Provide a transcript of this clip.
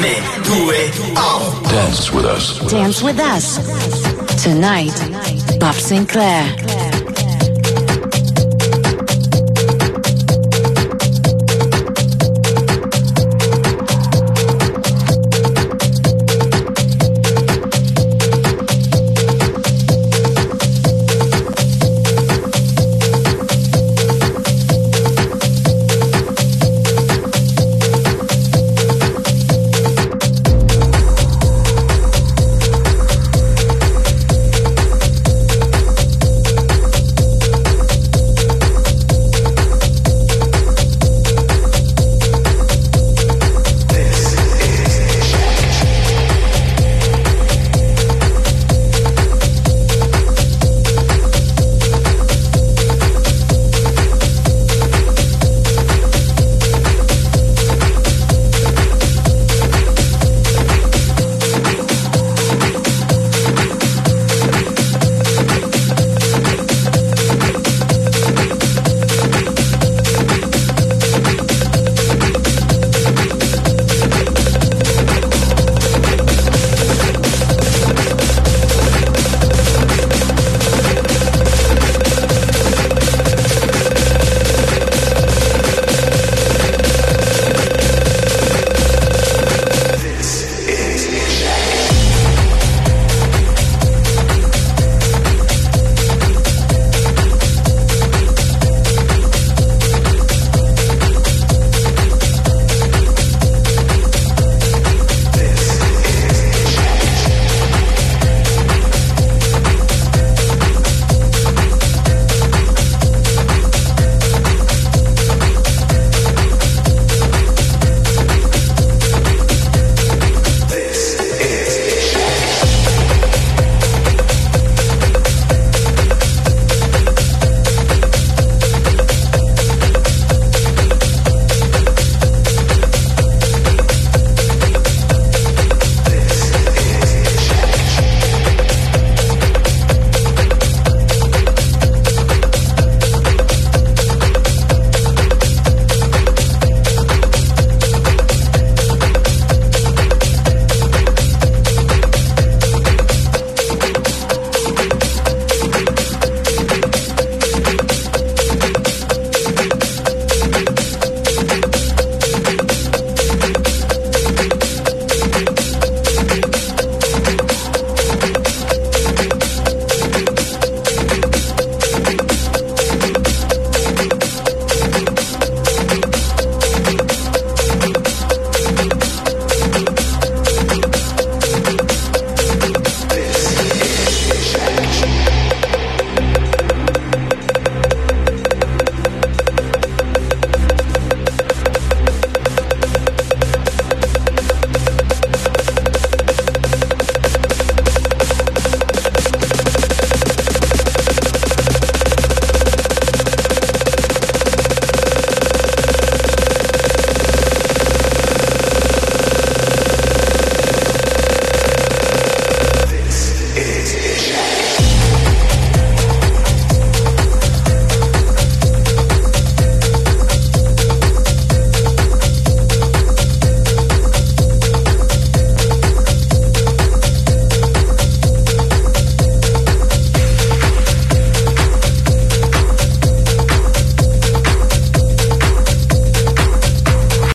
me. Dance with us. Dance with us. Tonight, Bob Sinclair.